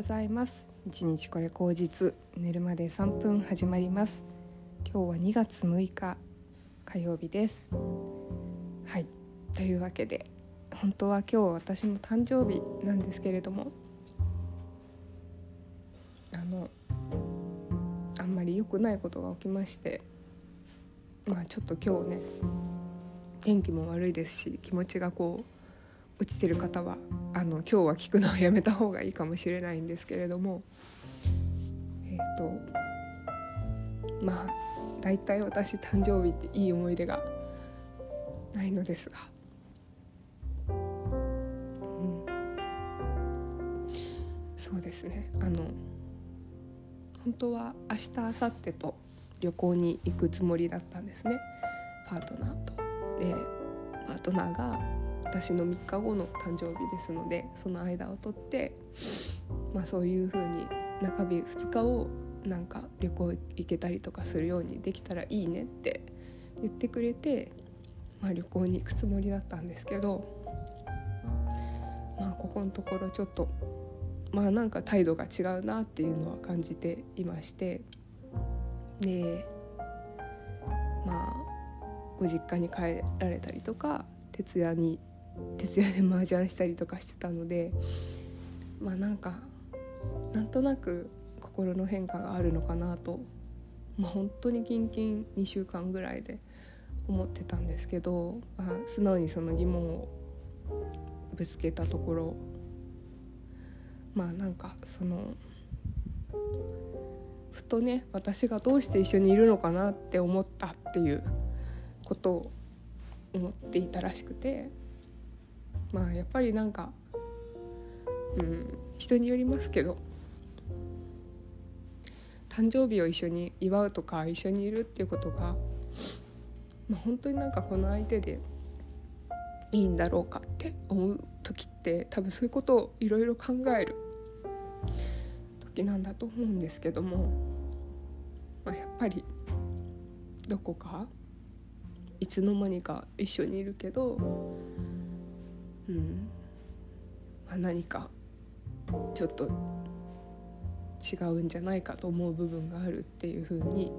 ございます。一日これ口実寝るまで3分始まります。今日は2月6日火曜日です。はい。というわけで本当は今日私の誕生日なんですけれどもあのあんまり良くないことが起きましてまあちょっと今日ね天気も悪いですし気持ちがこう落ちてる方はあの今日は聞くのをやめた方がいいかもしれないんですけれどもえっ、ー、とまあ大体私誕生日っていい思い出がないのですが、うん、そうですね。あの本当は明日明後日と旅行に行くつもりだったんですね。パートナーと。でパートナーが私の3日後の誕生日ですのでその間を取って、まあ、そういう風に中日2日をなんか旅行行けたりとかするようにできたらいいねって言ってくれて、まあ、旅行に行くつもりだったんですけどまあここのところちょっとまあなんか態度が違うなっていうのは感じていましてでまあご実家に帰られたりとか徹夜に徹夜で 麻雀したりとかしてたので。まあなんかなんとなく心の変化があるのかなと、まあ、本当にキンキン2週間ぐらいで思ってたんですけど、まあ、素直にその疑問をぶつけたところ。まあなんかそのふとね私がどうして一緒にいるのかなって思ったっていうことを思っていたらしくて。まあやっぱりなんかうん人によりますけど誕生日を一緒に祝うとか一緒にいるっていうことが、まあ、本当になんかこの相手でいいんだろうかって思う時って多分そういうことをいろいろ考える時なんだと思うんですけども、まあ、やっぱりどこかいつの間にか一緒にいるけどうん。まあ、何かちょっと違うんじゃないかと思う部分があるっていうふうに、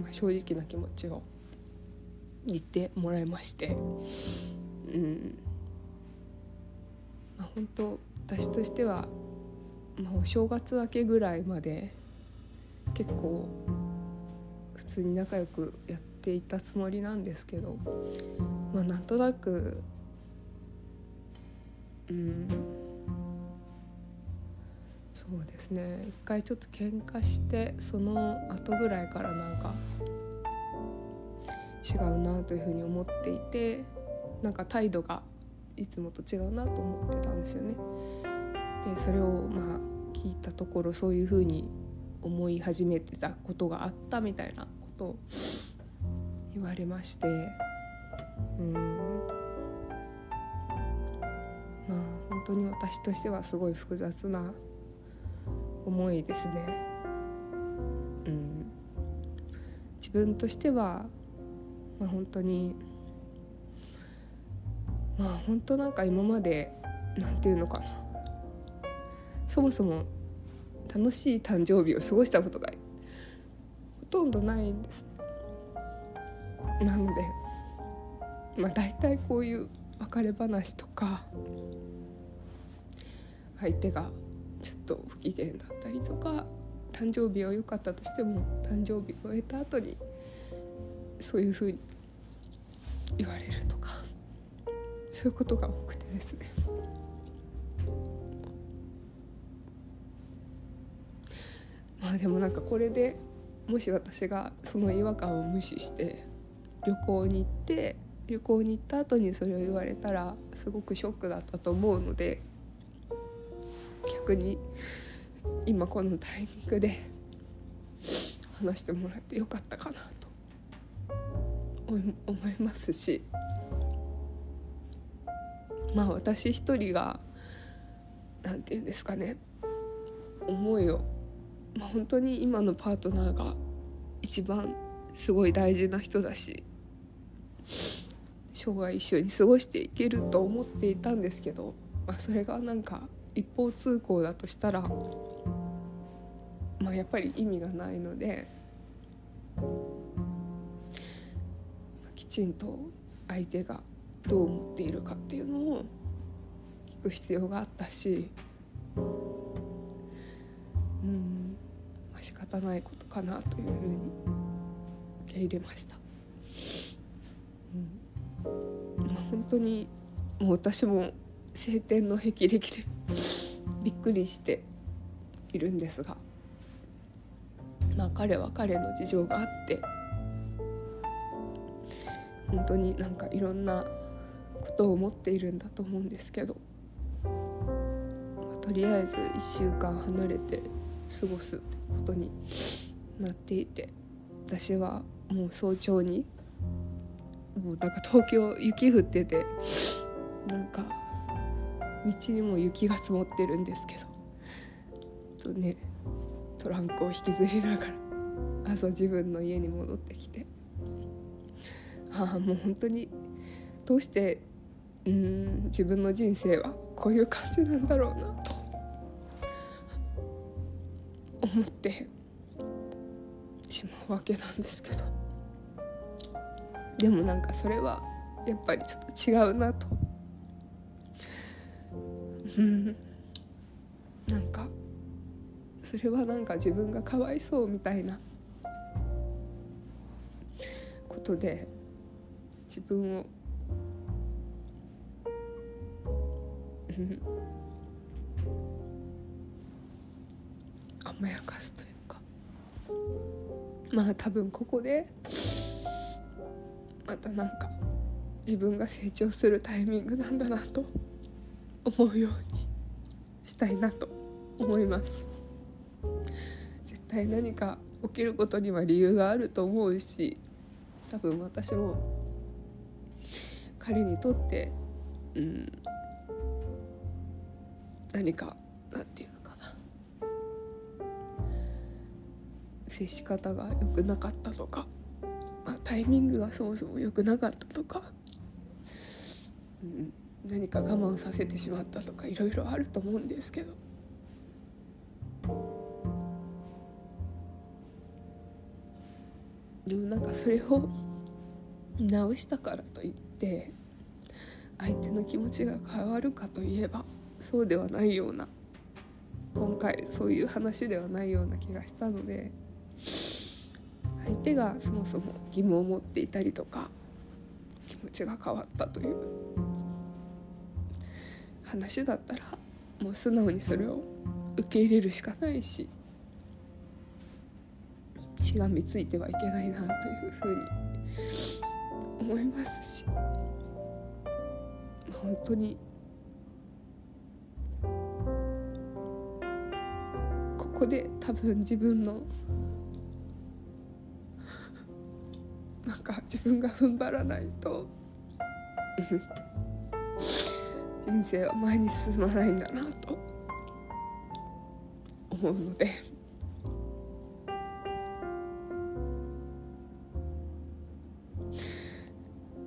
まあ、正直な気持ちを言ってもらいまして、うん。まあ、本当私としては、まあ、お正月明けぐらいまで結構普通に仲良くやっていたつもりなんですけど、まあ、なんとなくうん。そうですね。一回ちょっと喧嘩してその後ぐらいからなんか違うなというふうに思っていてなんか態度がいつもと違うなと思ってたんですよね。でそれをまあ聞いたところそういうふうに思い始めてたことがあったみたいなことを言われましてうん。当に私としてはすごい複雑な思いですね。うん、自分としては、まあ、本当にまあ本当なんか今までなんていうのかな。そもそも楽しい誕生日を過ごしたことがほとんどないんですね。なのでまあ大体こういう別れ話とか相手がちょっと不機嫌だったりとか誕生日は良かったとしても誕生日を終えた後にそういうふうに言われるとかそういうことが多くてですね。まあでもなんかこれでもし私がその違和感を無視して旅行に行って旅行に行った後にそれを言われたらすごくショックだったと思うので逆に今このタイミングで話してもらってよかったかなと思いますしまあ私一人が何て言うんですかね思いを、まあ、本当に今のパートナーが一番すごい大事な人だし生涯一緒に過ごしていけると思っていたんですけど、まあ、それがなんか一方通行だとしたら、まあ、やっぱり意味がないのできちんと相手がどう思っているかっていうのを聞く必要があったしうんまあ仕方ないことかなというふうに受け入れました。うんまあ、本当にもう私も晴天の霹靂でびっくりしているんですがまあ彼は彼の事情があって本当になんかいろんなことを思っているんだと思うんですけど、まあ、とりあえず1週間離れて過ごすってことになっていて私はもう早朝にもうなんか東京雪降っててなんか道にも雪が積もってるんですけどとねトランクを引きずりながら朝自分の家に戻ってきてああもう本当にどうしてうん自分の人生はこういう感じなんだろうなと思ってしまうわけなんですけど。でもなんかそれはやっぱりちょっと違うなとうん。なんかそれはなんか自分がかわいそうみたいなことで自分を甘やかすというか。まあ多分ここでまたなんか自分が成長するタイミングなんだなと思うようにしたいなと思います。絶対何か起きることには理由があると思うし多分私も彼にとってうん何かなんていうのかな。接し方が良くなかったとか、まあ、タイミングがそもそも良くなかったとか、うん、何か我慢させてしまったとかいろいろあると思うんですけど。でもなんかそれを直したからといって相手の気持ちが変わるかといえばそうではないような今回そういう話ではないような気がしたので相手がそもそも疑問を持っていたりとか気持ちが変わったという話だったらもう素直にそれを受け入れるしかないししがみついてはいけないなというふうに思いますし、本当にここで多分自分のなんか自分が踏ん張らないと人生は前に進まないんだなと思うので。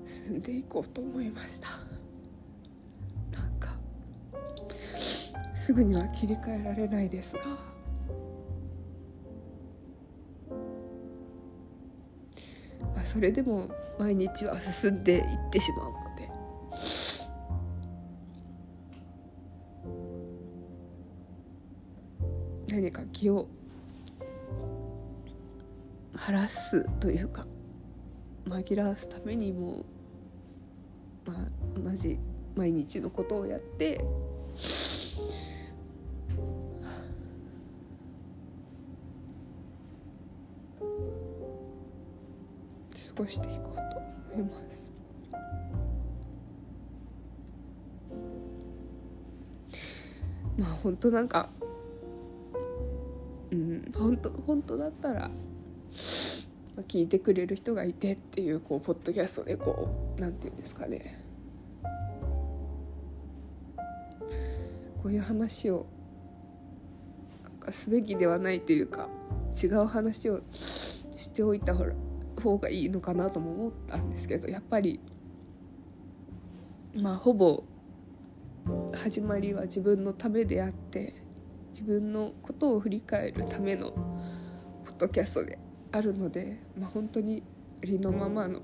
進んでいこうと思いました。なんかすぐには切り替えられないですが。まあそれでも毎日は進んでいってしまう。何か気を晴らすというか紛らわすためにも、まあ、同じ毎日のことをやって過ごしていこうと思います。まあ本当なんか本当本当だったら、まあ、聞いてくれる人がいてっていうこうポッドキャストでこうなんていうんですかね。こういう話をなんかすべきではないというか違う話をしておいた方がいいのかなとも思ったんですけどやっぱりまあほぼ始まりは自分のためであって自分のことを振り返るためのポッドキャストであるので、まあ、本当にありのままの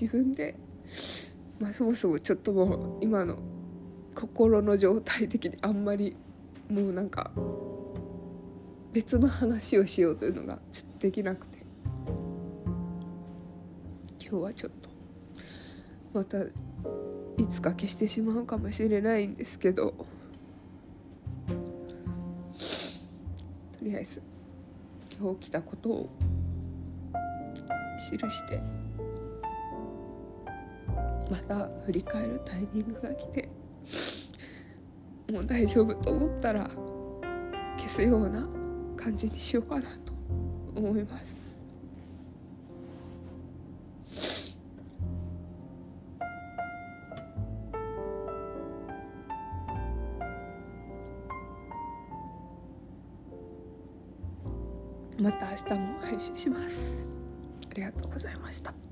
自分で、まあ、そもそもちょっともう今の心の状態的にあんまりもうなんか別の話をしようというのがちょっとできなくて。今日はちょっとまたいつか消してしまうかもしれないんですけど。とりあえず今日来たことを記してまた振り返るタイミングが来て もう大丈夫と思ったら消すような感じにしようかなと思います。また明日も配信します。ありがとうございました。